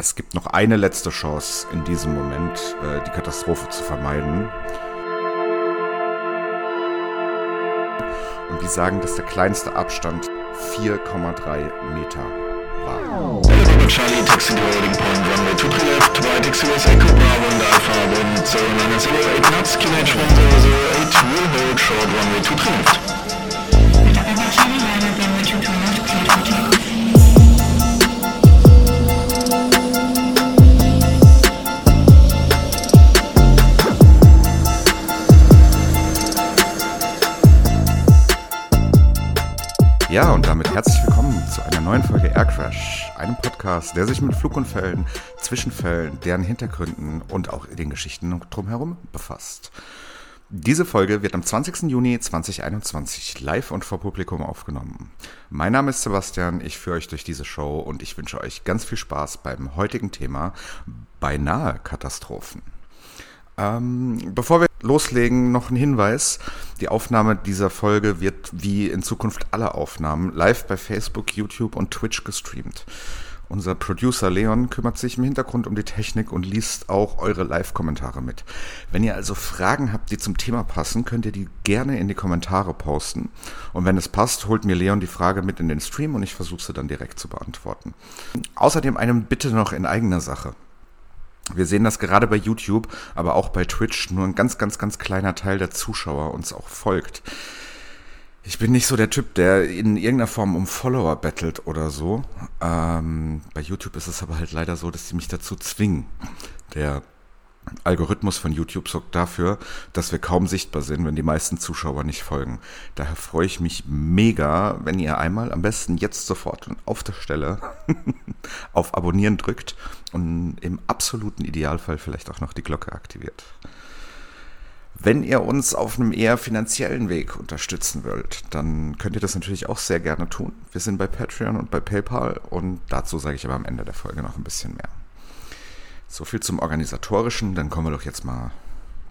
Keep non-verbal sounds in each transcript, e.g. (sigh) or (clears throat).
Es gibt noch eine letzte Chance in diesem Moment, äh, die Katastrophe zu vermeiden. Und die sagen, dass der kleinste Abstand 4,3 Meter war. Charlie, taxi to loading point, runway 23 left, right XUS Echo Bravo and Alpha, wind 0908 knots, QNH 1008, will hold short, runway 23 left. Over Charlie Liner, runway 23 left. Ja, und damit herzlich willkommen zu einer neuen Folge Air Crash, einem Podcast, der sich mit Flugunfällen, Zwischenfällen, deren Hintergründen und auch den Geschichten drumherum befasst. Diese Folge wird am 20. Juni 2021 live und vor Publikum aufgenommen. Mein Name ist Sebastian, ich führe euch durch diese Show und ich wünsche euch ganz viel Spaß beim heutigen Thema beinahe Katastrophen. Ähm, bevor wir loslegen, noch ein Hinweis. Die Aufnahme dieser Folge wird wie in Zukunft alle Aufnahmen live bei Facebook, YouTube und Twitch gestreamt. Unser Producer Leon kümmert sich im Hintergrund um die Technik und liest auch eure Live-Kommentare mit. Wenn ihr also Fragen habt, die zum Thema passen, könnt ihr die gerne in die Kommentare posten. Und wenn es passt, holt mir Leon die Frage mit in den Stream und ich versuche sie dann direkt zu beantworten. Außerdem eine Bitte noch in eigener Sache. Wir sehen das gerade bei YouTube, aber auch bei Twitch nur ein ganz, ganz, ganz kleiner Teil der Zuschauer uns auch folgt. Ich bin nicht so der Typ, der in irgendeiner Form um Follower bettelt oder so. Ähm, bei YouTube ist es aber halt leider so, dass sie mich dazu zwingen. Der Algorithmus von YouTube sorgt dafür, dass wir kaum sichtbar sind, wenn die meisten Zuschauer nicht folgen. Daher freue ich mich mega, wenn ihr einmal, am besten jetzt sofort auf der Stelle, (laughs) auf Abonnieren drückt und im absoluten Idealfall vielleicht auch noch die Glocke aktiviert. Wenn ihr uns auf einem eher finanziellen Weg unterstützen wollt, dann könnt ihr das natürlich auch sehr gerne tun. Wir sind bei Patreon und bei PayPal und dazu sage ich aber am Ende der Folge noch ein bisschen mehr. So viel zum organisatorischen, dann kommen wir doch jetzt mal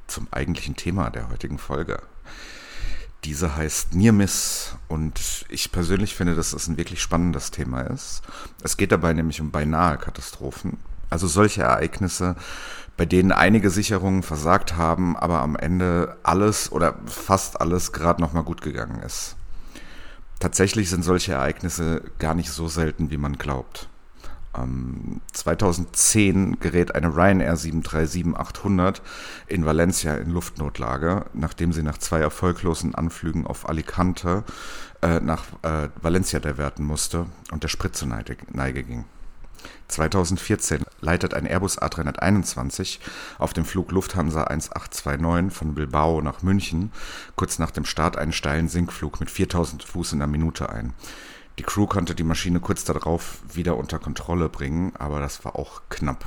zum eigentlichen Thema der heutigen Folge. Diese heißt Near Miss und ich persönlich finde, dass das ein wirklich spannendes Thema ist. Es geht dabei nämlich um beinahe Katastrophen, also solche Ereignisse, bei denen einige Sicherungen versagt haben, aber am Ende alles oder fast alles gerade noch mal gut gegangen ist. Tatsächlich sind solche Ereignisse gar nicht so selten, wie man glaubt. 2010 gerät eine Ryanair 737-800 in Valencia in Luftnotlage, nachdem sie nach zwei erfolglosen Anflügen auf Alicante äh, nach äh, Valencia diverten musste und der Sprit zur Neige, Neige ging. 2014 leitet ein Airbus A321 auf dem Flug Lufthansa 1829 von Bilbao nach München kurz nach dem Start einen steilen Sinkflug mit 4000 Fuß in der Minute ein. Die Crew konnte die Maschine kurz darauf wieder unter Kontrolle bringen, aber das war auch knapp.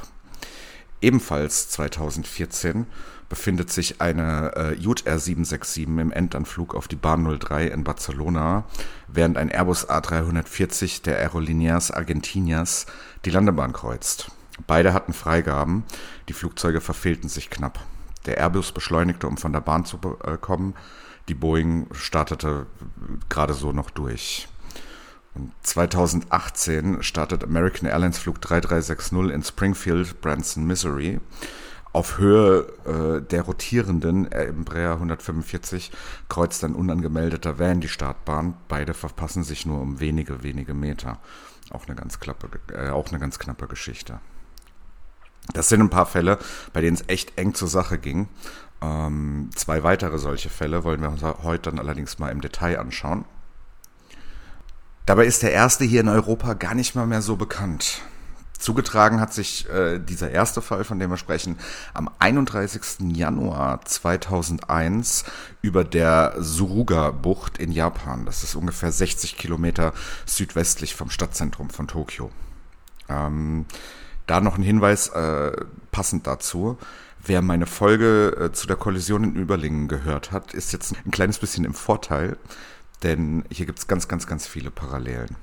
Ebenfalls 2014 befindet sich eine äh, JR 767 im Endanflug auf die Bahn 03 in Barcelona, während ein Airbus A340 der Aerolíneas Argentinas die Landebahn kreuzt. Beide hatten Freigaben, die Flugzeuge verfehlten sich knapp. Der Airbus beschleunigte, um von der Bahn zu äh, kommen, die Boeing startete gerade so noch durch. 2018 startet American Airlines Flug 3360 in Springfield, Branson, Missouri. Auf Höhe äh, der rotierenden Embraer 145 kreuzt ein unangemeldeter Van die Startbahn. Beide verpassen sich nur um wenige, wenige Meter. Auch eine ganz, klappe, äh, auch eine ganz knappe Geschichte. Das sind ein paar Fälle, bei denen es echt eng zur Sache ging. Ähm, zwei weitere solche Fälle wollen wir uns heute dann allerdings mal im Detail anschauen. Dabei ist der erste hier in Europa gar nicht mal mehr so bekannt. Zugetragen hat sich äh, dieser erste Fall, von dem wir sprechen, am 31. Januar 2001 über der Suruga-Bucht in Japan. Das ist ungefähr 60 Kilometer südwestlich vom Stadtzentrum von Tokio. Ähm, da noch ein Hinweis äh, passend dazu. Wer meine Folge äh, zu der Kollision in Überlingen gehört hat, ist jetzt ein kleines bisschen im Vorteil, denn hier gibt es ganz, ganz, ganz viele Parallelen.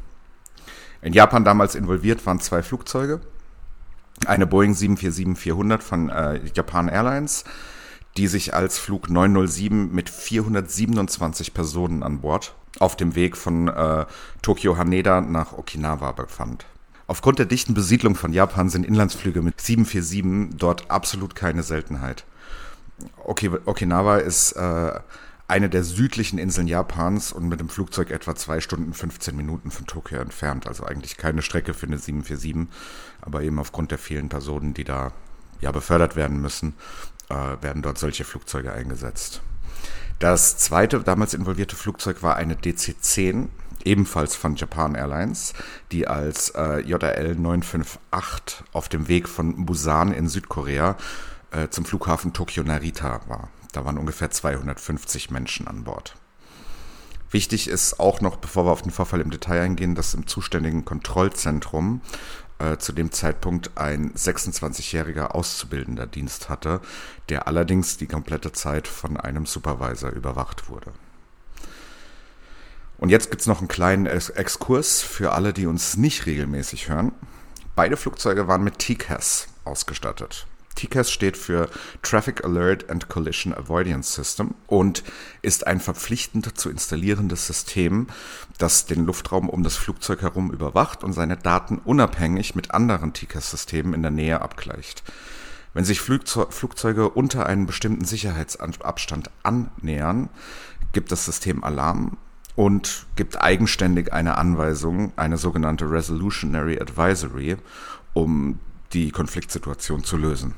In Japan damals involviert waren zwei Flugzeuge. Eine Boeing 747-400 von äh, Japan Airlines, die sich als Flug 907 mit 427 Personen an Bord auf dem Weg von äh, Tokio Haneda nach Okinawa befand. Aufgrund der dichten Besiedlung von Japan sind Inlandsflüge mit 747 dort absolut keine Seltenheit. Okinawa ist äh, eine der südlichen Inseln Japans und mit dem Flugzeug etwa zwei Stunden 15 Minuten von Tokio entfernt. Also eigentlich keine Strecke für eine 747, aber eben aufgrund der vielen Personen, die da ja befördert werden müssen, äh, werden dort solche Flugzeuge eingesetzt. Das zweite damals involvierte Flugzeug war eine DC-10, ebenfalls von Japan Airlines, die als äh, JRL 958 auf dem Weg von Busan in Südkorea äh, zum Flughafen Tokio Narita war. Da waren ungefähr 250 Menschen an Bord. Wichtig ist auch noch, bevor wir auf den Vorfall im Detail eingehen, dass im zuständigen Kontrollzentrum äh, zu dem Zeitpunkt ein 26-jähriger Auszubildender Dienst hatte, der allerdings die komplette Zeit von einem Supervisor überwacht wurde. Und jetzt gibt es noch einen kleinen Exkurs für alle, die uns nicht regelmäßig hören. Beide Flugzeuge waren mit TCAS ausgestattet. TCAS steht für Traffic Alert and Collision Avoidance System und ist ein verpflichtend zu installierendes System, das den Luftraum um das Flugzeug herum überwacht und seine Daten unabhängig mit anderen TCAS-Systemen in der Nähe abgleicht. Wenn sich Flugzeuge unter einen bestimmten Sicherheitsabstand annähern, gibt das System Alarm und gibt eigenständig eine Anweisung, eine sogenannte Resolutionary Advisory, um die Konfliktsituation zu lösen.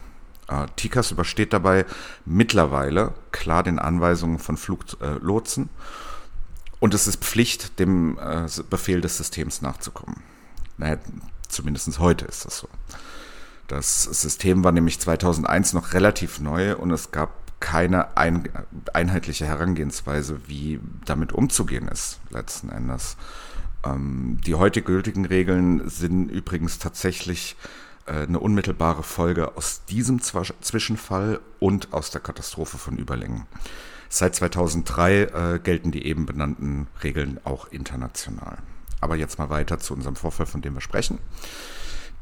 Äh, TICAS übersteht dabei mittlerweile klar den Anweisungen von Fluglotsen und es ist Pflicht, dem äh, Befehl des Systems nachzukommen. Naja, zumindest heute ist das so. Das System war nämlich 2001 noch relativ neu und es gab keine ein, einheitliche Herangehensweise, wie damit umzugehen ist, letzten Endes. Ähm, die heute gültigen Regeln sind übrigens tatsächlich eine unmittelbare Folge aus diesem Zwischenfall und aus der Katastrophe von Überlängen. Seit 2003 äh, gelten die eben benannten Regeln auch international. Aber jetzt mal weiter zu unserem Vorfall, von dem wir sprechen.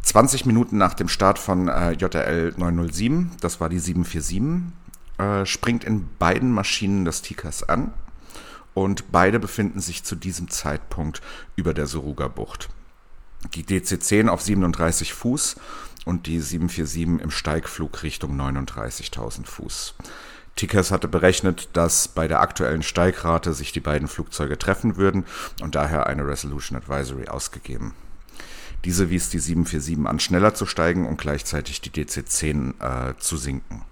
20 Minuten nach dem Start von äh, JRL 907, das war die 747, äh, springt in beiden Maschinen das TICAS an und beide befinden sich zu diesem Zeitpunkt über der Suruga-Bucht die DC-10 auf 37 Fuß und die 747 im Steigflug Richtung 39.000 Fuß. Tickers hatte berechnet, dass bei der aktuellen Steigrate sich die beiden Flugzeuge treffen würden und daher eine Resolution Advisory ausgegeben. Diese wies die 747 an, schneller zu steigen und gleichzeitig die DC-10 äh, zu sinken.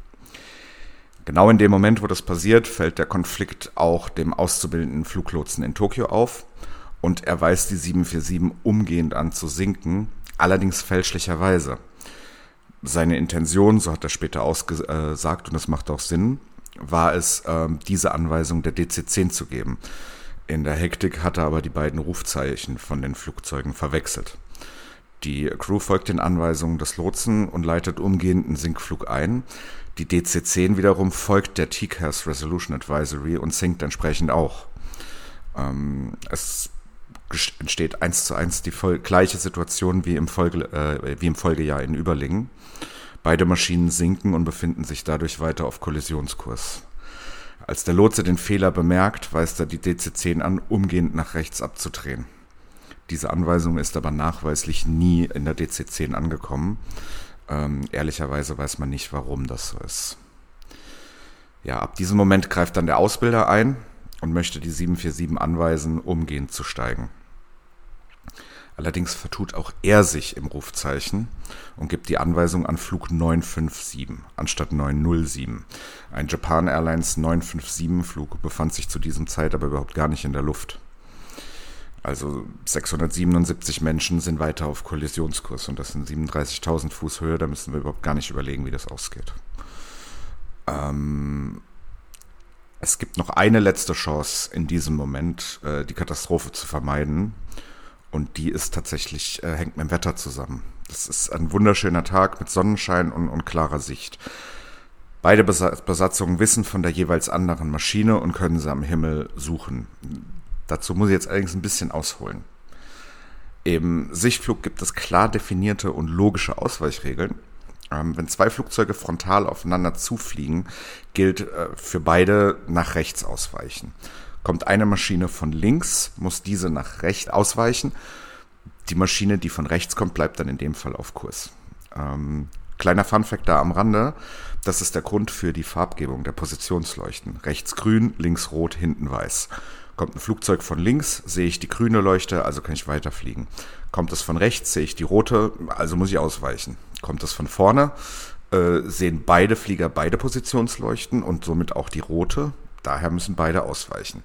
Genau in dem Moment, wo das passiert, fällt der Konflikt auch dem auszubildenden Fluglotsen in Tokio auf und er weist die 747 umgehend an zu sinken, allerdings fälschlicherweise. Seine Intention, so hat er später ausgesagt, und das macht auch Sinn, war es, ähm, diese Anweisung der DC-10 zu geben. In der Hektik hat er aber die beiden Rufzeichen von den Flugzeugen verwechselt. Die Crew folgt den Anweisungen des Lotsen und leitet umgehend einen Sinkflug ein. Die DC-10 wiederum folgt der TCAS Resolution Advisory und sinkt entsprechend auch. Ähm, es entsteht eins zu eins die gleiche Situation wie im, Folge, äh, wie im Folgejahr in Überlingen. Beide Maschinen sinken und befinden sich dadurch weiter auf Kollisionskurs. Als der Lotse den Fehler bemerkt, weist er die DC-10 an, umgehend nach rechts abzudrehen. Diese Anweisung ist aber nachweislich nie in der DC-10 angekommen. Ähm, ehrlicherweise weiß man nicht, warum das so ist. Ja, ab diesem Moment greift dann der Ausbilder ein und möchte die 747 anweisen, umgehend zu steigen. Allerdings vertut auch er sich im Rufzeichen und gibt die Anweisung an Flug 957 anstatt 907. Ein Japan Airlines 957-Flug befand sich zu diesem Zeit aber überhaupt gar nicht in der Luft. Also 677 Menschen sind weiter auf Kollisionskurs und das sind 37.000 Fuß Höhe, da müssen wir überhaupt gar nicht überlegen, wie das ausgeht. Ähm, es gibt noch eine letzte Chance in diesem Moment, äh, die Katastrophe zu vermeiden. Und die ist tatsächlich, äh, hängt mit dem Wetter zusammen. Das ist ein wunderschöner Tag mit Sonnenschein und, und klarer Sicht. Beide Besatzungen wissen von der jeweils anderen Maschine und können sie am Himmel suchen. Dazu muss ich jetzt allerdings ein bisschen ausholen. Im Sichtflug gibt es klar definierte und logische Ausweichregeln. Ähm, wenn zwei Flugzeuge frontal aufeinander zufliegen, gilt äh, für beide nach rechts ausweichen. Kommt eine Maschine von links, muss diese nach rechts ausweichen. Die Maschine, die von rechts kommt, bleibt dann in dem Fall auf Kurs. Ähm, kleiner Funfact da am Rande, das ist der Grund für die Farbgebung der Positionsleuchten. Rechts grün, links rot, hinten weiß. Kommt ein Flugzeug von links, sehe ich die grüne Leuchte, also kann ich weiterfliegen. Kommt es von rechts, sehe ich die rote, also muss ich ausweichen. Kommt es von vorne, äh, sehen beide Flieger beide Positionsleuchten und somit auch die rote. Daher müssen beide ausweichen.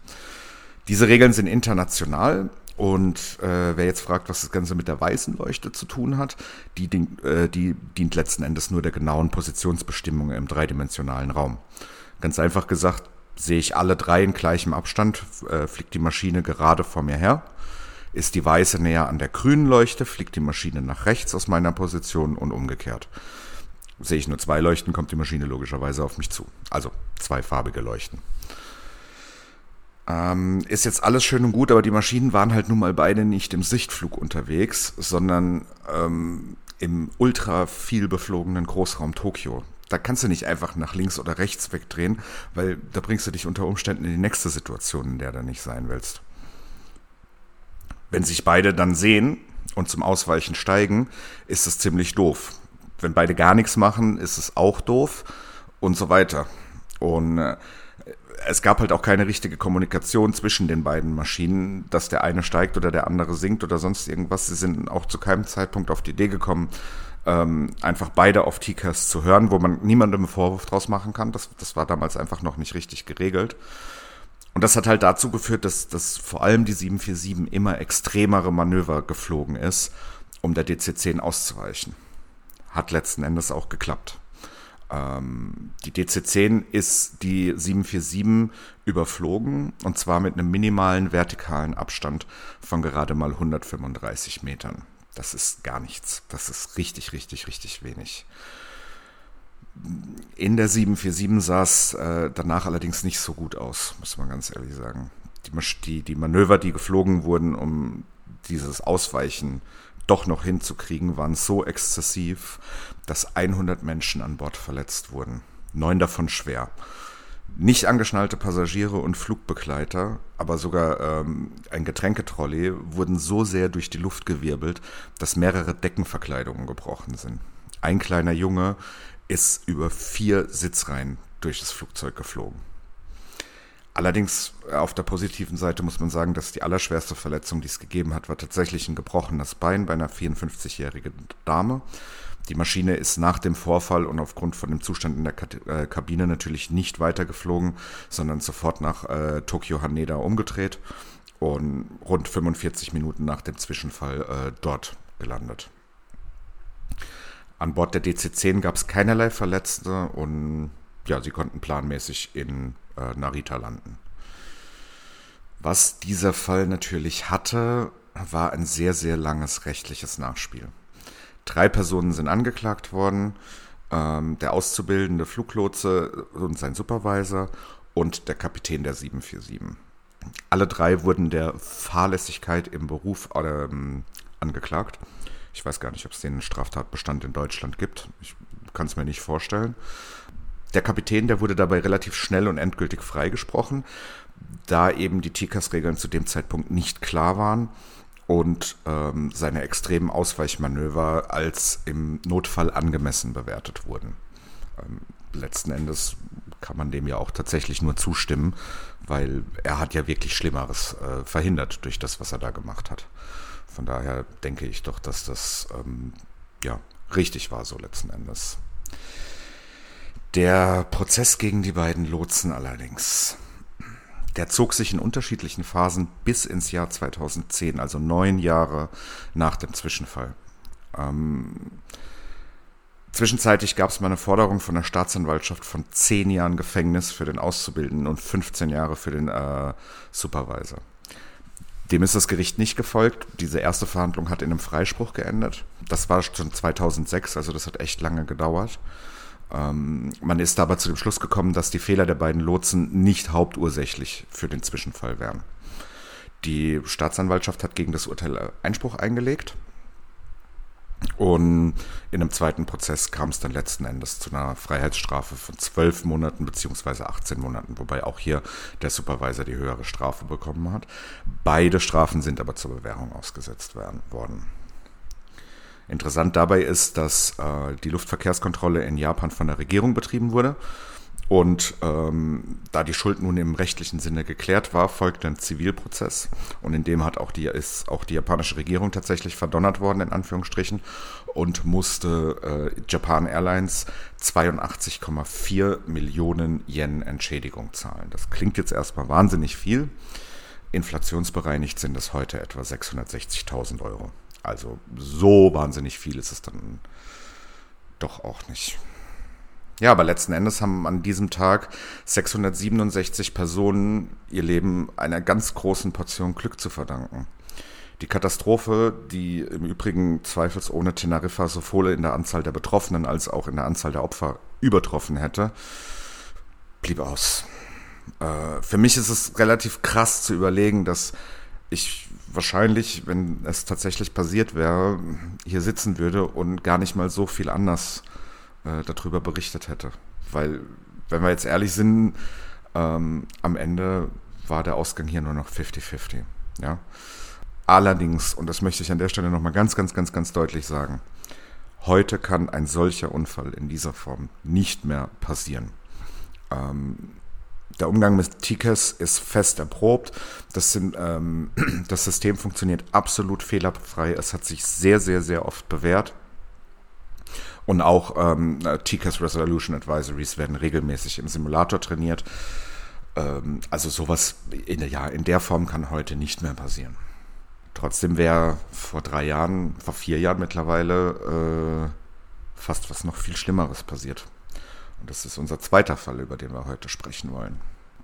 Diese Regeln sind international und äh, wer jetzt fragt, was das Ganze mit der weißen Leuchte zu tun hat, die, äh, die dient letzten Endes nur der genauen Positionsbestimmung im dreidimensionalen Raum. Ganz einfach gesagt, sehe ich alle drei in gleichem Abstand, äh, fliegt die Maschine gerade vor mir her. Ist die weiße näher an der grünen Leuchte, fliegt die Maschine nach rechts aus meiner Position und umgekehrt. Sehe ich nur zwei Leuchten, kommt die Maschine logischerweise auf mich zu. Also zwei farbige Leuchten. Ähm, ist jetzt alles schön und gut, aber die Maschinen waren halt nun mal beide nicht im Sichtflug unterwegs, sondern ähm, im ultra viel beflogenen Großraum Tokio da kannst du nicht einfach nach links oder rechts wegdrehen, weil da bringst du dich unter Umständen in die nächste Situation, in der du nicht sein willst. Wenn sich beide dann sehen und zum Ausweichen steigen, ist es ziemlich doof. Wenn beide gar nichts machen, ist es auch doof und so weiter. Und äh, es gab halt auch keine richtige Kommunikation zwischen den beiden Maschinen, dass der eine steigt oder der andere sinkt oder sonst irgendwas. Sie sind auch zu keinem Zeitpunkt auf die Idee gekommen, ähm, einfach beide auf TCAS zu hören, wo man niemandem einen Vorwurf draus machen kann. Das, das war damals einfach noch nicht richtig geregelt. Und das hat halt dazu geführt, dass, dass vor allem die 747 immer extremere Manöver geflogen ist, um der DC-10 auszuweichen. Hat letzten Endes auch geklappt. Ähm, die DC-10 ist die 747 überflogen und zwar mit einem minimalen vertikalen Abstand von gerade mal 135 Metern. Das ist gar nichts. Das ist richtig, richtig, richtig wenig. In der 747 sah es äh, danach allerdings nicht so gut aus, muss man ganz ehrlich sagen. Die, die, die Manöver, die geflogen wurden, um dieses Ausweichen doch noch hinzukriegen, waren so exzessiv, dass 100 Menschen an Bord verletzt wurden. Neun davon schwer nicht angeschnallte Passagiere und Flugbegleiter, aber sogar ähm, ein Getränketrolley wurden so sehr durch die Luft gewirbelt, dass mehrere Deckenverkleidungen gebrochen sind. Ein kleiner Junge ist über vier Sitzreihen durch das Flugzeug geflogen. Allerdings äh, auf der positiven Seite muss man sagen, dass die allerschwerste Verletzung, die es gegeben hat, war tatsächlich ein gebrochenes Bein bei einer 54-jährigen Dame. Die Maschine ist nach dem Vorfall und aufgrund von dem Zustand in der äh, Kabine natürlich nicht weitergeflogen, sondern sofort nach äh, Tokio Haneda umgedreht und rund 45 Minuten nach dem Zwischenfall äh, dort gelandet. An Bord der DC-10 gab es keinerlei Verletzte und ja, sie konnten planmäßig in äh, Narita landen. Was dieser Fall natürlich hatte, war ein sehr, sehr langes rechtliches Nachspiel. Drei Personen sind angeklagt worden. Ähm, der auszubildende Fluglotse und sein Supervisor und der Kapitän der 747. Alle drei wurden der Fahrlässigkeit im Beruf ähm, angeklagt. Ich weiß gar nicht, ob es den Straftatbestand in Deutschland gibt. Ich kann es mir nicht vorstellen. Der Kapitän, der wurde dabei relativ schnell und endgültig freigesprochen, da eben die TICAS-Regeln zu dem Zeitpunkt nicht klar waren und ähm, seine extremen Ausweichmanöver als im Notfall angemessen bewertet wurden. Ähm, letzten Endes kann man dem ja auch tatsächlich nur zustimmen, weil er hat ja wirklich Schlimmeres äh, verhindert durch das, was er da gemacht hat. Von daher denke ich doch, dass das ähm, ja richtig war so letzten Endes. Der Prozess gegen die beiden Lotsen allerdings der zog sich in unterschiedlichen Phasen bis ins Jahr 2010, also neun Jahre nach dem Zwischenfall. Ähm, zwischenzeitlich gab es mal eine Forderung von der Staatsanwaltschaft von zehn Jahren Gefängnis für den Auszubildenden und 15 Jahre für den äh, Supervisor. Dem ist das Gericht nicht gefolgt. Diese erste Verhandlung hat in einem Freispruch geendet. Das war schon 2006, also das hat echt lange gedauert. Ähm, man ist aber zu dem Schluss gekommen, dass die Fehler der beiden Lotsen nicht hauptursächlich für den Zwischenfall wären. Die Staatsanwaltschaft hat gegen das Urteil Einspruch eingelegt. Und in einem zweiten Prozess kam es dann letzten Endes zu einer Freiheitsstrafe von zwölf Monaten beziehungsweise 18 Monaten, wobei auch hier der Supervisor die höhere Strafe bekommen hat. Beide Strafen sind aber zur Bewährung ausgesetzt werden, worden. Interessant dabei ist, dass äh, die Luftverkehrskontrolle in Japan von der Regierung betrieben wurde und ähm, da die Schuld nun im rechtlichen Sinne geklärt war, folgte ein Zivilprozess. Und in dem hat auch die, ist auch die japanische Regierung tatsächlich verdonnert worden, in Anführungsstrichen, und musste äh, Japan Airlines 82,4 Millionen Yen Entschädigung zahlen. Das klingt jetzt erstmal wahnsinnig viel. Inflationsbereinigt sind es heute etwa 660.000 Euro. Also so wahnsinnig viel ist es dann doch auch nicht. Ja, aber letzten Endes haben an diesem Tag 667 Personen ihr Leben einer ganz großen Portion Glück zu verdanken. Die Katastrophe, die im Übrigen zweifelsohne Teneriffa sowohl in der Anzahl der Betroffenen als auch in der Anzahl der Opfer übertroffen hätte, blieb aus. Äh, für mich ist es relativ krass zu überlegen, dass ich wahrscheinlich, wenn es tatsächlich passiert wäre, hier sitzen würde und gar nicht mal so viel anders äh, darüber berichtet hätte. Weil, wenn wir jetzt ehrlich sind, ähm, am Ende war der Ausgang hier nur noch 50-50. Ja? Allerdings, und das möchte ich an der Stelle nochmal ganz, ganz, ganz, ganz deutlich sagen, heute kann ein solcher Unfall in dieser Form nicht mehr passieren. Ähm, der Umgang mit Tickets ist fest erprobt. Das, sind, ähm, (clears throat) das System funktioniert absolut fehlerfrei. Es hat sich sehr, sehr, sehr oft bewährt. Und auch ähm, TCAS Resolution Advisories werden regelmäßig im Simulator trainiert. Ähm, also sowas in der, ja, in der Form kann heute nicht mehr passieren. Trotzdem wäre vor drei Jahren, vor vier Jahren mittlerweile äh, fast was noch viel Schlimmeres passiert. Und das ist unser zweiter Fall, über den wir heute sprechen wollen.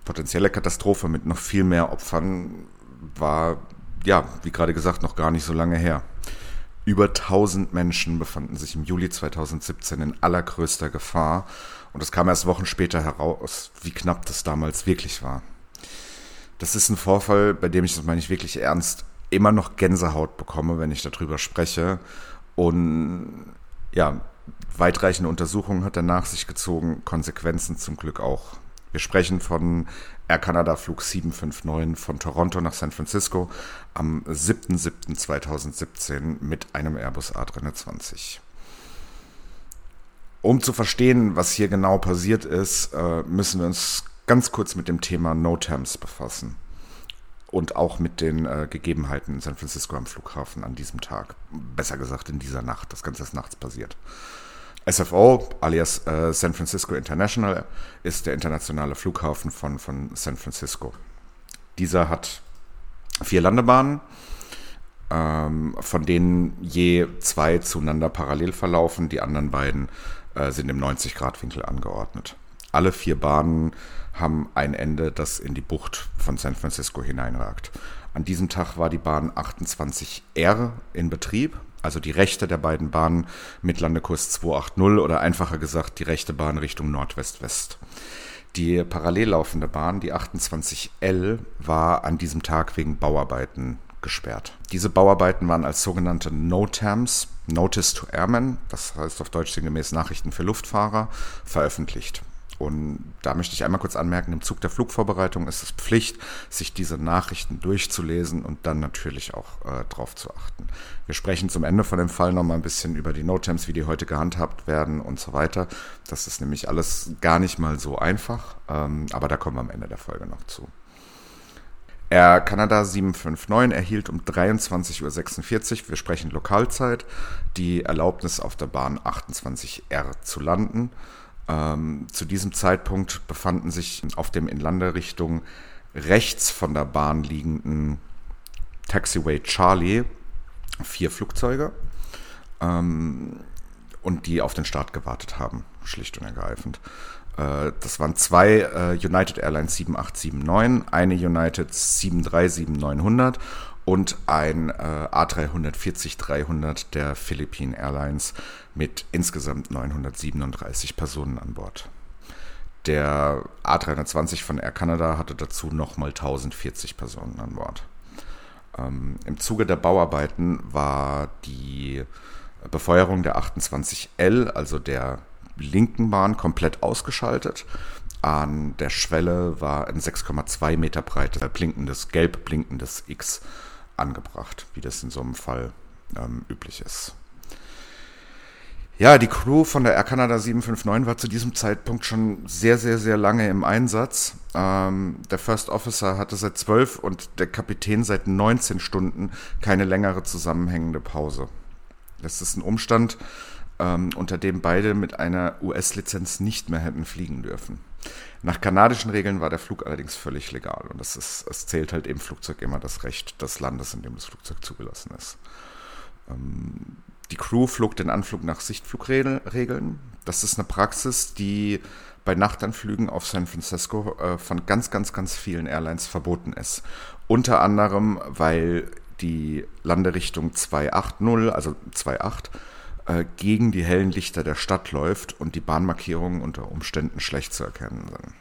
Potenzielle Katastrophe mit noch viel mehr Opfern war, ja, wie gerade gesagt, noch gar nicht so lange her. Über 1000 Menschen befanden sich im Juli 2017 in allergrößter Gefahr und es kam erst Wochen später heraus, wie knapp das damals wirklich war. Das ist ein Vorfall, bei dem ich, das meine ich wirklich ernst, immer noch Gänsehaut bekomme, wenn ich darüber spreche. Und ja, weitreichende Untersuchungen hat er nach sich gezogen, Konsequenzen zum Glück auch. Wir sprechen von Air Canada Flug 759 von Toronto nach San Francisco am 7.7.2017 mit einem Airbus A320. Um zu verstehen, was hier genau passiert ist, äh, müssen wir uns ganz kurz mit dem Thema NOTAMs befassen. Und auch mit den äh, Gegebenheiten in San Francisco am Flughafen an diesem Tag. Besser gesagt in dieser Nacht. Das Ganze ist nachts passiert. SFO, alias äh, San Francisco International, ist der internationale Flughafen von, von San Francisco. Dieser hat vier Landebahnen, ähm, von denen je zwei zueinander parallel verlaufen. Die anderen beiden äh, sind im 90-Grad-Winkel angeordnet. Alle vier Bahnen haben ein Ende, das in die Bucht von San Francisco hineinragt. An diesem Tag war die Bahn 28R in Betrieb also die rechte der beiden Bahnen mit Landekurs 280 oder einfacher gesagt die rechte Bahn Richtung Nordwest-West. Die parallel laufende Bahn, die 28L, war an diesem Tag wegen Bauarbeiten gesperrt. Diese Bauarbeiten waren als sogenannte NOTAMs, Notice to Airmen, das heißt auf Deutsch sinngemäß Nachrichten für Luftfahrer, veröffentlicht. Und da möchte ich einmal kurz anmerken, im Zug der Flugvorbereitung ist es Pflicht, sich diese Nachrichten durchzulesen und dann natürlich auch äh, drauf zu achten. Wir sprechen zum Ende von dem Fall nochmal ein bisschen über die Notems, wie die heute gehandhabt werden und so weiter. Das ist nämlich alles gar nicht mal so einfach, ähm, aber da kommen wir am Ende der Folge noch zu. Air Canada 759 erhielt um 23.46 Uhr, wir sprechen Lokalzeit, die Erlaubnis auf der Bahn 28R zu landen. Ähm, zu diesem Zeitpunkt befanden sich auf dem in Landerichtung rechts von der Bahn liegenden Taxiway Charlie vier Flugzeuge ähm, und die auf den Start gewartet haben, schlicht und ergreifend. Äh, das waren zwei äh, United Airlines 7879, eine United 737-900 und ein äh, A340-300 der Philippine Airlines mit insgesamt 937 Personen an Bord. Der A320 von Air Canada hatte dazu nochmal 1040 Personen an Bord. Ähm, Im Zuge der Bauarbeiten war die Befeuerung der 28L, also der linken Bahn, komplett ausgeschaltet. An der Schwelle war ein 6,2 Meter breites, blinkendes, gelb blinkendes X angebracht, wie das in so einem Fall ähm, üblich ist. Ja, die Crew von der Air Canada 759 war zu diesem Zeitpunkt schon sehr, sehr, sehr lange im Einsatz. Ähm, der First Officer hatte seit 12 und der Kapitän seit 19 Stunden keine längere zusammenhängende Pause. Das ist ein Umstand, ähm, unter dem beide mit einer US-Lizenz nicht mehr hätten fliegen dürfen. Nach kanadischen Regeln war der Flug allerdings völlig legal und es, ist, es zählt halt im Flugzeug immer das Recht des Landes, in dem das Flugzeug zugelassen ist. Ähm, die Crew flog den Anflug nach Sichtflugregeln. Das ist eine Praxis, die bei Nachtanflügen auf San Francisco äh, von ganz, ganz, ganz vielen Airlines verboten ist. Unter anderem, weil die Landerichtung 280, also 28, äh, gegen die hellen Lichter der Stadt läuft und die Bahnmarkierungen unter Umständen schlecht zu erkennen sind.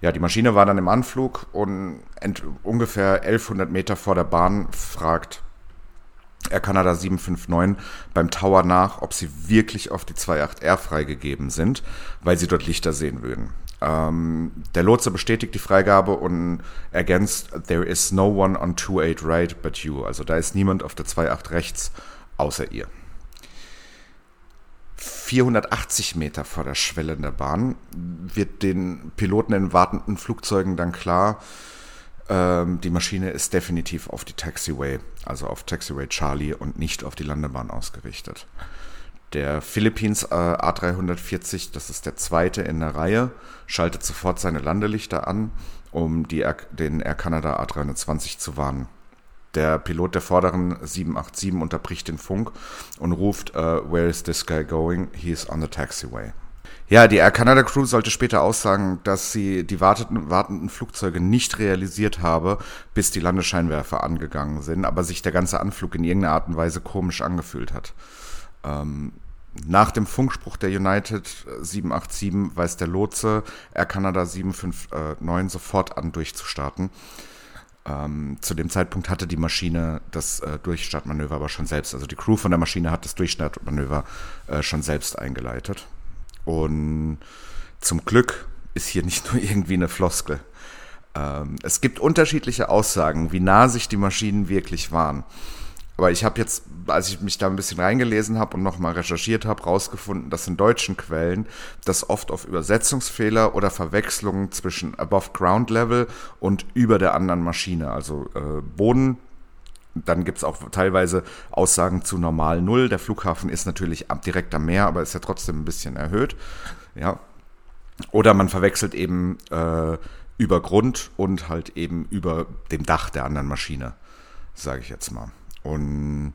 Ja, die Maschine war dann im Anflug und ungefähr 1100 Meter vor der Bahn fragt Air Canada 759 beim Tower nach, ob sie wirklich auf die 28R freigegeben sind, weil sie dort Lichter sehen würden. Ähm, der Lotse bestätigt die Freigabe und ergänzt, there is no one on 28 right but you. Also da ist niemand auf der 28 rechts außer ihr. 480 Meter vor der Schwelle der Bahn wird den Piloten in wartenden Flugzeugen dann klar, ähm, die Maschine ist definitiv auf die Taxiway, also auf Taxiway Charlie und nicht auf die Landebahn ausgerichtet. Der Philippines äh, A340, das ist der zweite in der Reihe, schaltet sofort seine Landelichter an, um die, den Air Canada A320 zu warnen. Der Pilot der vorderen 787 unterbricht den Funk und ruft, uh, Where is this guy going? He's on the taxiway. Ja, die Air Canada Crew sollte später aussagen, dass sie die warteten, wartenden Flugzeuge nicht realisiert habe, bis die Landescheinwerfer angegangen sind, aber sich der ganze Anflug in irgendeiner Art und Weise komisch angefühlt hat. Ähm, nach dem Funkspruch der United 787 weist der Lotse Air Canada 759 sofort an, durchzustarten. Ähm, zu dem Zeitpunkt hatte die Maschine das äh, Durchstartmanöver aber schon selbst, also die Crew von der Maschine hat das Durchstartmanöver äh, schon selbst eingeleitet. Und zum Glück ist hier nicht (laughs) nur irgendwie eine Floskel. Ähm, es gibt unterschiedliche Aussagen, wie nah sich die Maschinen wirklich waren. Aber ich habe jetzt, als ich mich da ein bisschen reingelesen habe und nochmal recherchiert habe, rausgefunden, dass in deutschen Quellen das oft auf Übersetzungsfehler oder Verwechslungen zwischen Above Ground Level und über der anderen Maschine, also äh, Boden dann gibt es auch teilweise Aussagen zu normal Null. Der Flughafen ist natürlich direkt am Meer, aber ist ja trotzdem ein bisschen erhöht. Ja. Oder man verwechselt eben äh, über Grund und halt eben über dem Dach der anderen Maschine, sage ich jetzt mal. Und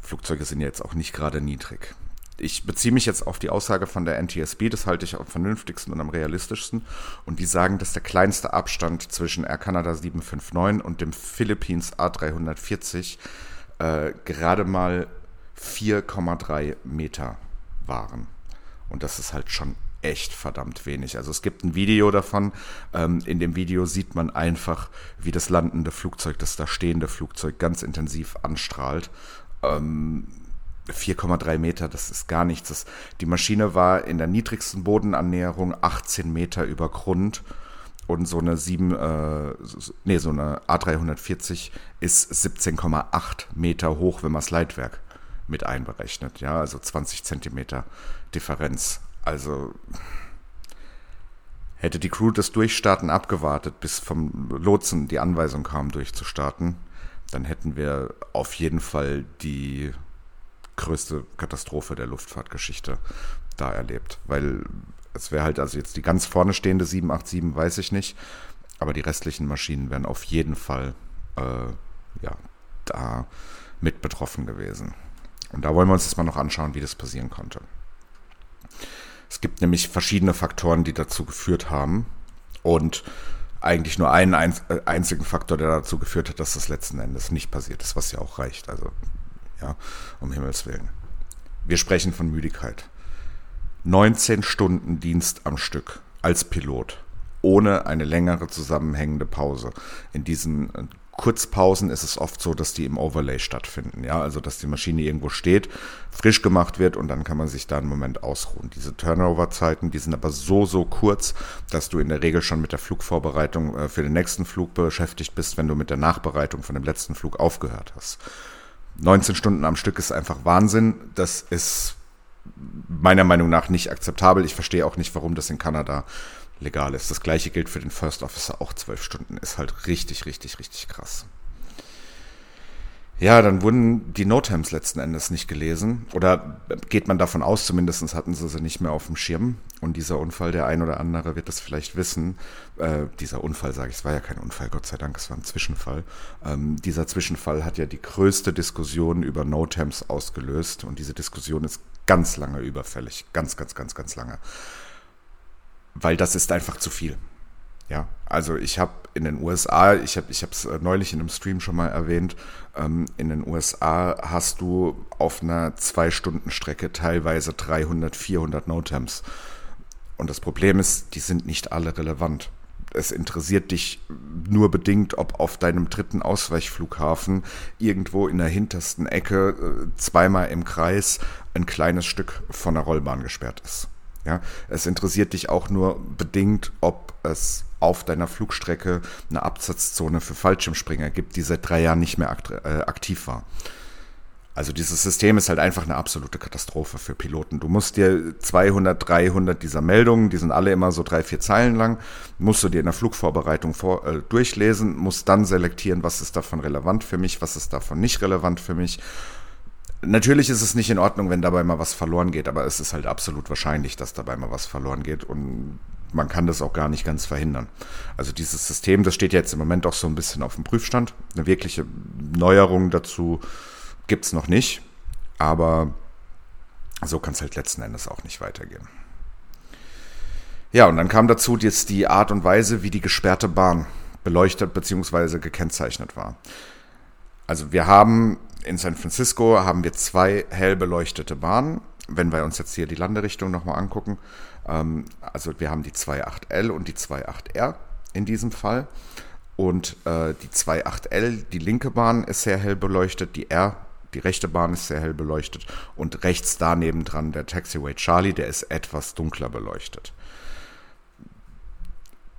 Flugzeuge sind jetzt auch nicht gerade niedrig ich beziehe mich jetzt auf die Aussage von der NTSB, das halte ich am vernünftigsten und am realistischsten. Und die sagen, dass der kleinste Abstand zwischen Air Canada 759 und dem Philippines A340 äh, gerade mal 4,3 Meter waren. Und das ist halt schon echt verdammt wenig. Also es gibt ein Video davon. Ähm, in dem Video sieht man einfach, wie das landende Flugzeug, das da stehende Flugzeug ganz intensiv anstrahlt. Ähm, 4,3 Meter, das ist gar nichts. Das, die Maschine war in der niedrigsten Bodenannäherung 18 Meter über Grund und so eine 7, äh, nee, so eine A340 ist 17,8 Meter hoch, wenn man das Leitwerk mit einberechnet. Ja, also 20 Zentimeter Differenz. Also hätte die Crew das Durchstarten abgewartet, bis vom Lotsen die Anweisung kam, durchzustarten, dann hätten wir auf jeden Fall die größte Katastrophe der Luftfahrtgeschichte da erlebt. Weil es wäre halt, also jetzt die ganz vorne stehende 787 weiß ich nicht, aber die restlichen Maschinen wären auf jeden Fall äh, ja, da mit betroffen gewesen. Und da wollen wir uns jetzt mal noch anschauen, wie das passieren konnte. Es gibt nämlich verschiedene Faktoren, die dazu geführt haben. Und eigentlich nur einen einzigen Faktor, der dazu geführt hat, dass das letzten Endes nicht passiert ist, was ja auch reicht. Also ja, um Himmels Willen. Wir sprechen von Müdigkeit. 19 Stunden Dienst am Stück als Pilot, ohne eine längere zusammenhängende Pause in diesen Kurzpausen ist es oft so, dass die im Overlay stattfinden. Ja, also dass die Maschine irgendwo steht, frisch gemacht wird und dann kann man sich da einen Moment ausruhen. Diese Turnover-Zeiten, die sind aber so, so kurz, dass du in der Regel schon mit der Flugvorbereitung äh, für den nächsten Flug beschäftigt bist, wenn du mit der Nachbereitung von dem letzten Flug aufgehört hast. 19 Stunden am Stück ist einfach Wahnsinn. Das ist meiner Meinung nach nicht akzeptabel. Ich verstehe auch nicht, warum das in Kanada legal ist. Das gleiche gilt für den First Officer, auch zwölf Stunden. Ist halt richtig, richtig, richtig krass. Ja, dann wurden die Notems letzten Endes nicht gelesen. Oder geht man davon aus, zumindest hatten sie sie nicht mehr auf dem Schirm. Und dieser Unfall, der ein oder andere wird das vielleicht wissen. Äh, dieser Unfall, sage ich, es war ja kein Unfall, Gott sei Dank, es war ein Zwischenfall. Ähm, dieser Zwischenfall hat ja die größte Diskussion über Notems ausgelöst. Und diese Diskussion ist ganz lange überfällig. Ganz, ganz, ganz, ganz lange weil das ist einfach zu viel. Ja, also ich habe in den USA, ich habe es äh, neulich in einem Stream schon mal erwähnt, ähm, in den USA hast du auf einer Zwei-Stunden-Strecke teilweise 300, 400 Notems. Und das Problem ist, die sind nicht alle relevant. Es interessiert dich nur bedingt, ob auf deinem dritten Ausweichflughafen irgendwo in der hintersten Ecke äh, zweimal im Kreis ein kleines Stück von der Rollbahn gesperrt ist. Ja, es interessiert dich auch nur bedingt, ob es auf deiner Flugstrecke eine Absatzzone für Fallschirmspringer gibt, die seit drei Jahren nicht mehr äh, aktiv war. Also dieses System ist halt einfach eine absolute Katastrophe für Piloten. Du musst dir 200, 300 dieser Meldungen, die sind alle immer so drei, vier Zeilen lang, musst du dir in der Flugvorbereitung vor, äh, durchlesen, musst dann selektieren, was ist davon relevant für mich, was ist davon nicht relevant für mich Natürlich ist es nicht in Ordnung, wenn dabei mal was verloren geht, aber es ist halt absolut wahrscheinlich, dass dabei mal was verloren geht und man kann das auch gar nicht ganz verhindern. Also dieses System, das steht jetzt im Moment auch so ein bisschen auf dem Prüfstand. Eine wirkliche Neuerung dazu gibt es noch nicht, aber so kann es halt letzten Endes auch nicht weitergehen. Ja, und dann kam dazu jetzt die Art und Weise, wie die gesperrte Bahn beleuchtet bzw. gekennzeichnet war. Also wir haben in San Francisco haben wir zwei hell beleuchtete Bahnen. Wenn wir uns jetzt hier die Landerichtung nochmal angucken, ähm, also wir haben die 28L und die 28R in diesem Fall. Und äh, die 28L, die linke Bahn ist sehr hell beleuchtet, die R, die rechte Bahn ist sehr hell beleuchtet und rechts daneben dran der Taxiway Charlie, der ist etwas dunkler beleuchtet.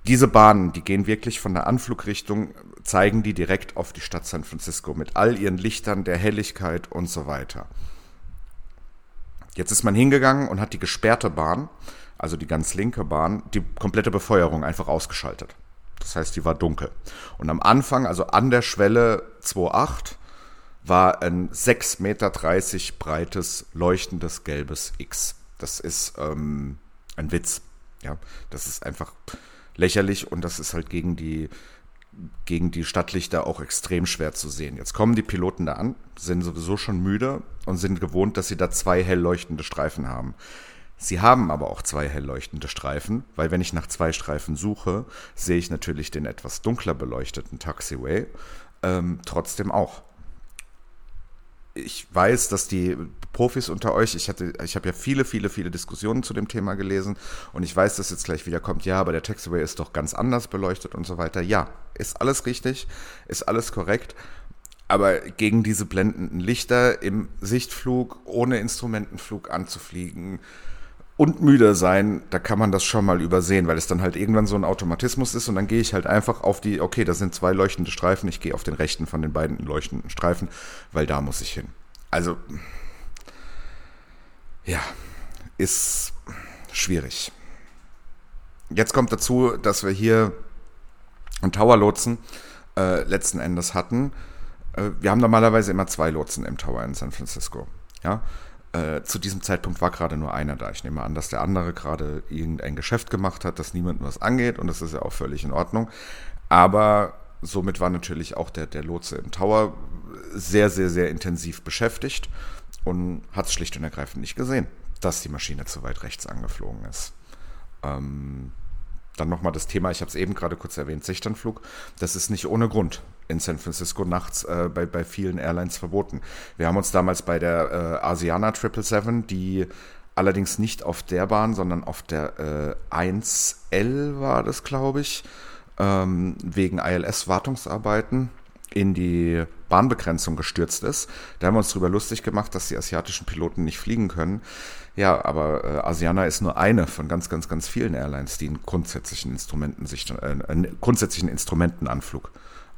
Diese Bahnen, die gehen wirklich von der Anflugrichtung, zeigen die direkt auf die Stadt San Francisco mit all ihren Lichtern, der Helligkeit und so weiter. Jetzt ist man hingegangen und hat die gesperrte Bahn, also die ganz linke Bahn, die komplette Befeuerung einfach ausgeschaltet. Das heißt, die war dunkel. Und am Anfang, also an der Schwelle 2.8, war ein 6,30 Meter breites, leuchtendes gelbes X. Das ist ähm, ein Witz. Ja, das ist einfach lächerlich und das ist halt gegen die, gegen die Stadtlichter auch extrem schwer zu sehen. Jetzt kommen die Piloten da an, sind sowieso schon müde und sind gewohnt, dass sie da zwei hell leuchtende Streifen haben. Sie haben aber auch zwei hell leuchtende Streifen, weil wenn ich nach zwei Streifen suche, sehe ich natürlich den etwas dunkler beleuchteten Taxiway ähm, trotzdem auch ich weiß, dass die Profis unter euch, ich ich habe ja viele, viele, viele Diskussionen zu dem Thema gelesen und ich weiß, dass jetzt gleich wieder kommt, ja, aber der Taxiway ist doch ganz anders beleuchtet und so weiter. Ja, ist alles richtig, ist alles korrekt. Aber gegen diese blendenden Lichter im Sichtflug, ohne Instrumentenflug anzufliegen, und müde sein, da kann man das schon mal übersehen, weil es dann halt irgendwann so ein Automatismus ist und dann gehe ich halt einfach auf die, okay, da sind zwei leuchtende Streifen, ich gehe auf den rechten von den beiden leuchtenden Streifen, weil da muss ich hin. Also, ja, ist schwierig. Jetzt kommt dazu, dass wir hier einen Tower-Lotsen äh, letzten Endes hatten. Äh, wir haben normalerweise immer zwei Lotsen im Tower in San Francisco. Ja, äh, zu diesem Zeitpunkt war gerade nur einer da. Ich nehme an, dass der andere gerade irgendein Geschäft gemacht hat, das niemandem was angeht und das ist ja auch völlig in Ordnung. Aber somit war natürlich auch der, der Lotse im Tower sehr, sehr, sehr intensiv beschäftigt und hat es schlicht und ergreifend nicht gesehen, dass die Maschine zu weit rechts angeflogen ist. Ähm, dann nochmal das Thema, ich habe es eben gerade kurz erwähnt, Sichternflug. Das ist nicht ohne Grund in San Francisco nachts äh, bei, bei vielen Airlines verboten. Wir haben uns damals bei der äh, Asiana 777, die allerdings nicht auf der Bahn, sondern auf der äh, 1L war das, glaube ich, ähm, wegen ILS-Wartungsarbeiten in die Bahnbegrenzung gestürzt ist. Da haben wir uns darüber lustig gemacht, dass die asiatischen Piloten nicht fliegen können. Ja, aber äh, Asiana ist nur eine von ganz, ganz, ganz vielen Airlines, die einen grundsätzlichen Instrumenten sich, äh, einen grundsätzlichen Instrumentenanflug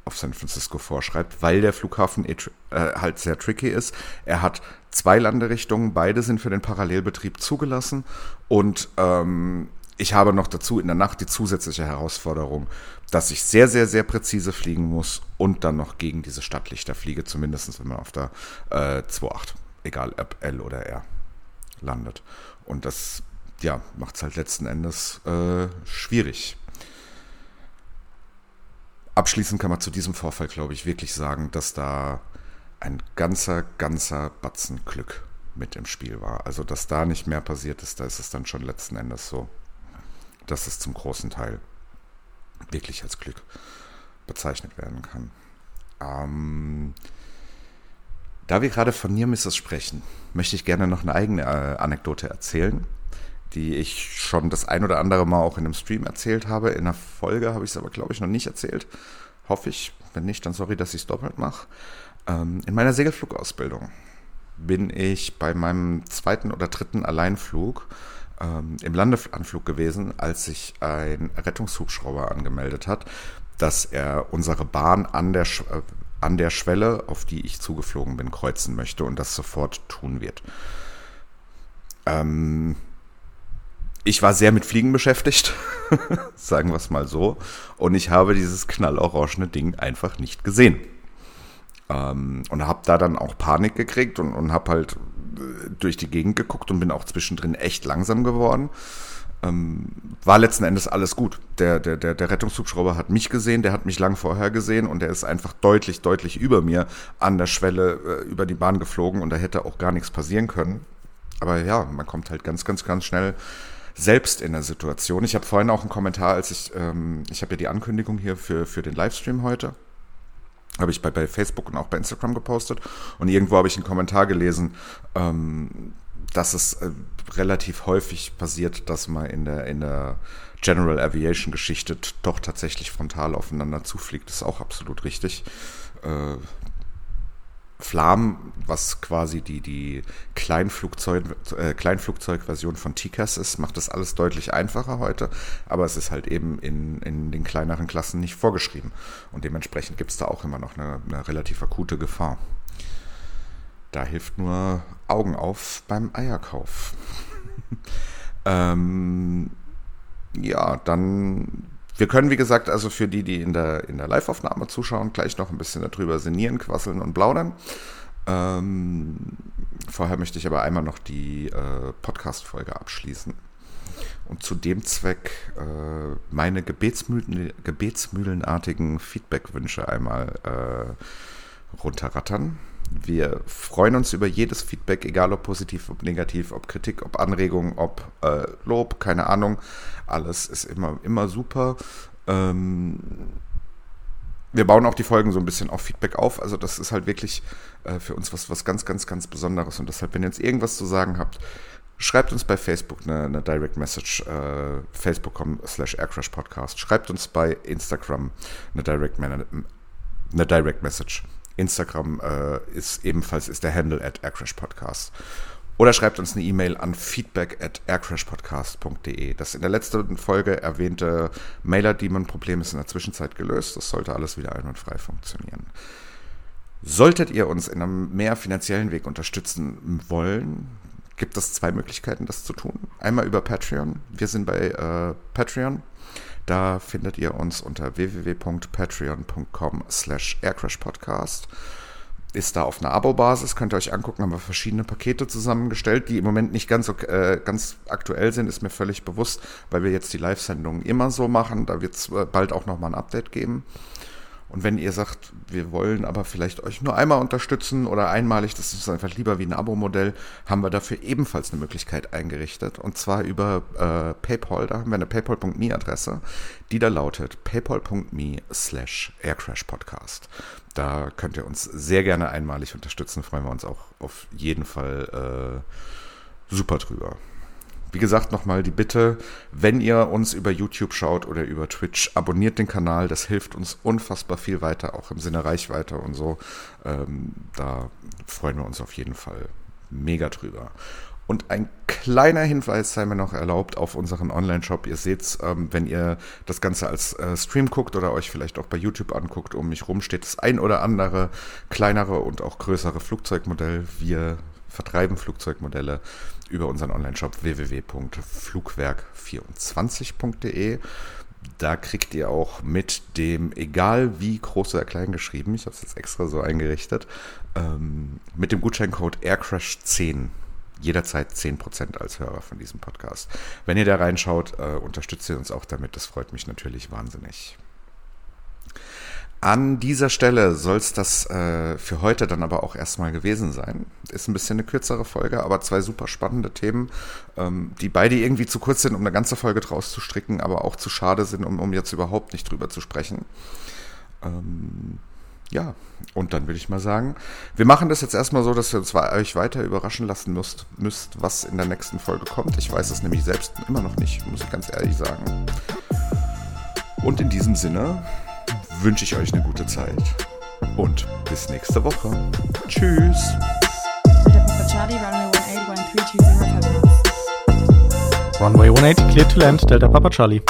auf San Francisco vorschreibt, weil der Flughafen eh äh, halt sehr tricky ist. Er hat zwei Landerichtungen, beide sind für den Parallelbetrieb zugelassen und ähm, ich habe noch dazu in der Nacht die zusätzliche Herausforderung, dass ich sehr, sehr, sehr präzise fliegen muss und dann noch gegen diese Stadtlichter fliege, zumindest wenn man auf der äh, 2.8, egal ob L oder R, landet. Und das ja, macht es halt letzten Endes äh, schwierig. Abschließend kann man zu diesem Vorfall, glaube ich, wirklich sagen, dass da ein ganzer, ganzer Batzen Glück mit im Spiel war. Also, dass da nicht mehr passiert ist, da ist es dann schon letzten Endes so, dass es zum großen Teil wirklich als Glück bezeichnet werden kann. Ähm, da wir gerade von Near Misses sprechen, möchte ich gerne noch eine eigene äh, Anekdote erzählen, die ich schon das ein oder andere Mal auch in einem Stream erzählt habe. In einer Folge habe ich es aber, glaube ich, noch nicht erzählt. Hoffe ich. Wenn nicht, dann sorry, dass ich es doppelt mache. Ähm, in meiner Segelflugausbildung bin ich bei meinem zweiten oder dritten Alleinflug ähm, im Landeanflug gewesen, als sich ein Rettungshubschrauber angemeldet hat, dass er unsere Bahn an der, äh, an der Schwelle, auf die ich zugeflogen bin, kreuzen möchte und das sofort tun wird. Ähm, ich war sehr mit Fliegen beschäftigt, (laughs) sagen wir es mal so, und ich habe dieses knallorangene Ding einfach nicht gesehen. Ähm, und habe da dann auch Panik gekriegt und, und habe halt äh, durch die Gegend geguckt und bin auch zwischendrin echt langsam geworden. Ähm, war letzten Endes alles gut. Der, der, der, der Rettungshubschrauber hat mich gesehen, der hat mich lang vorher gesehen und der ist einfach deutlich, deutlich über mir an der Schwelle äh, über die Bahn geflogen und da hätte auch gar nichts passieren können. Aber ja, man kommt halt ganz, ganz, ganz schnell selbst in der Situation. Ich habe vorhin auch einen Kommentar, als ich, ähm, ich habe ja die Ankündigung hier für, für den Livestream heute habe ich bei, bei Facebook und auch bei Instagram gepostet. Und irgendwo habe ich einen Kommentar gelesen, ähm, dass es äh, relativ häufig passiert, dass man in der, in der General Aviation Geschichte doch tatsächlich frontal aufeinander zufliegt. Das ist auch absolut richtig. Äh, Flam, was quasi die, die Kleinflugzeug, äh, Kleinflugzeugversion von TCAS ist, macht das alles deutlich einfacher heute, aber es ist halt eben in, in den kleineren Klassen nicht vorgeschrieben. Und dementsprechend gibt es da auch immer noch eine, eine relativ akute Gefahr. Da hilft nur Augen auf beim Eierkauf. (laughs) ähm, ja, dann wir können, wie gesagt, also für die, die in der, in der Live-Aufnahme zuschauen, gleich noch ein bisschen darüber sinnieren, quasseln und plaudern. Ähm, vorher möchte ich aber einmal noch die äh, Podcast-Folge abschließen und zu dem Zweck äh, meine Gebetsmühlen, gebetsmühlenartigen Feedback-Wünsche einmal äh, runterrattern. Wir freuen uns über jedes Feedback, egal ob positiv, ob negativ, ob Kritik, ob Anregung, ob äh, Lob, keine Ahnung. Alles ist immer, immer super. Ähm, wir bauen auch die Folgen so ein bisschen auf Feedback auf. Also das ist halt wirklich äh, für uns was, was ganz, ganz, ganz Besonderes. Und deshalb, wenn ihr jetzt irgendwas zu sagen habt, schreibt uns bei Facebook eine, eine Direct Message, äh, facebook.com slash aircrashpodcast. Schreibt uns bei Instagram eine Direct, eine Direct Message. Instagram äh, ist ebenfalls ist der Handle at aircrashpodcast. Oder schreibt uns eine E-Mail an feedback at aircrashpodcast.de. Das in der letzten Folge erwähnte Mailer-Demon-Problem ist in der Zwischenzeit gelöst. Das sollte alles wieder einwandfrei funktionieren. Solltet ihr uns in einem mehr finanziellen Weg unterstützen wollen, gibt es zwei Möglichkeiten, das zu tun. Einmal über Patreon. Wir sind bei äh, Patreon. Da findet ihr uns unter www.patreon.com slash aircrashpodcast. Ist da auf einer Abo-Basis, könnt ihr euch angucken, haben wir verschiedene Pakete zusammengestellt, die im Moment nicht ganz, äh, ganz aktuell sind, ist mir völlig bewusst, weil wir jetzt die Live-Sendungen immer so machen. Da wird es bald auch nochmal ein Update geben. Und wenn ihr sagt, wir wollen aber vielleicht euch nur einmal unterstützen oder einmalig, das ist einfach lieber wie ein Abo-Modell, haben wir dafür ebenfalls eine Möglichkeit eingerichtet. Und zwar über äh, PayPal. Da haben wir eine paypal.me-Adresse, die da lautet paypal.me slash aircrashpodcast. Da könnt ihr uns sehr gerne einmalig unterstützen. Freuen wir uns auch auf jeden Fall äh, super drüber. Wie gesagt, nochmal die Bitte, wenn ihr uns über YouTube schaut oder über Twitch, abonniert den Kanal. Das hilft uns unfassbar viel weiter, auch im Sinne Reichweite und so. Ähm, da freuen wir uns auf jeden Fall mega drüber. Und ein kleiner Hinweis sei mir noch erlaubt auf unseren Online-Shop. Ihr seht ähm, wenn ihr das Ganze als äh, Stream guckt oder euch vielleicht auch bei YouTube anguckt, um mich rum steht das ein oder andere kleinere und auch größere Flugzeugmodell. Wir vertreiben Flugzeugmodelle über unseren Online-Shop www.flugwerk24.de. Da kriegt ihr auch mit dem, egal wie groß oder klein geschrieben, ich habe es jetzt extra so eingerichtet, ähm, mit dem Gutscheincode AirCrash10 jederzeit 10% als Hörer von diesem Podcast. Wenn ihr da reinschaut, äh, unterstützt ihr uns auch damit. Das freut mich natürlich wahnsinnig. An dieser Stelle soll es das äh, für heute dann aber auch erstmal gewesen sein. Ist ein bisschen eine kürzere Folge, aber zwei super spannende Themen, ähm, die beide irgendwie zu kurz sind, um eine ganze Folge draus zu stricken, aber auch zu schade sind, um, um jetzt überhaupt nicht drüber zu sprechen. Ähm, ja, und dann würde ich mal sagen, wir machen das jetzt erstmal so, dass ihr uns euch weiter überraschen lassen müsst, müsst, was in der nächsten Folge kommt. Ich weiß es nämlich selbst immer noch nicht, muss ich ganz ehrlich sagen. Und in diesem Sinne wünsche ich euch eine gute Zeit. Und bis nächste Woche. Tschüss. Runway 180 clear to land, Delta Papa Charlie.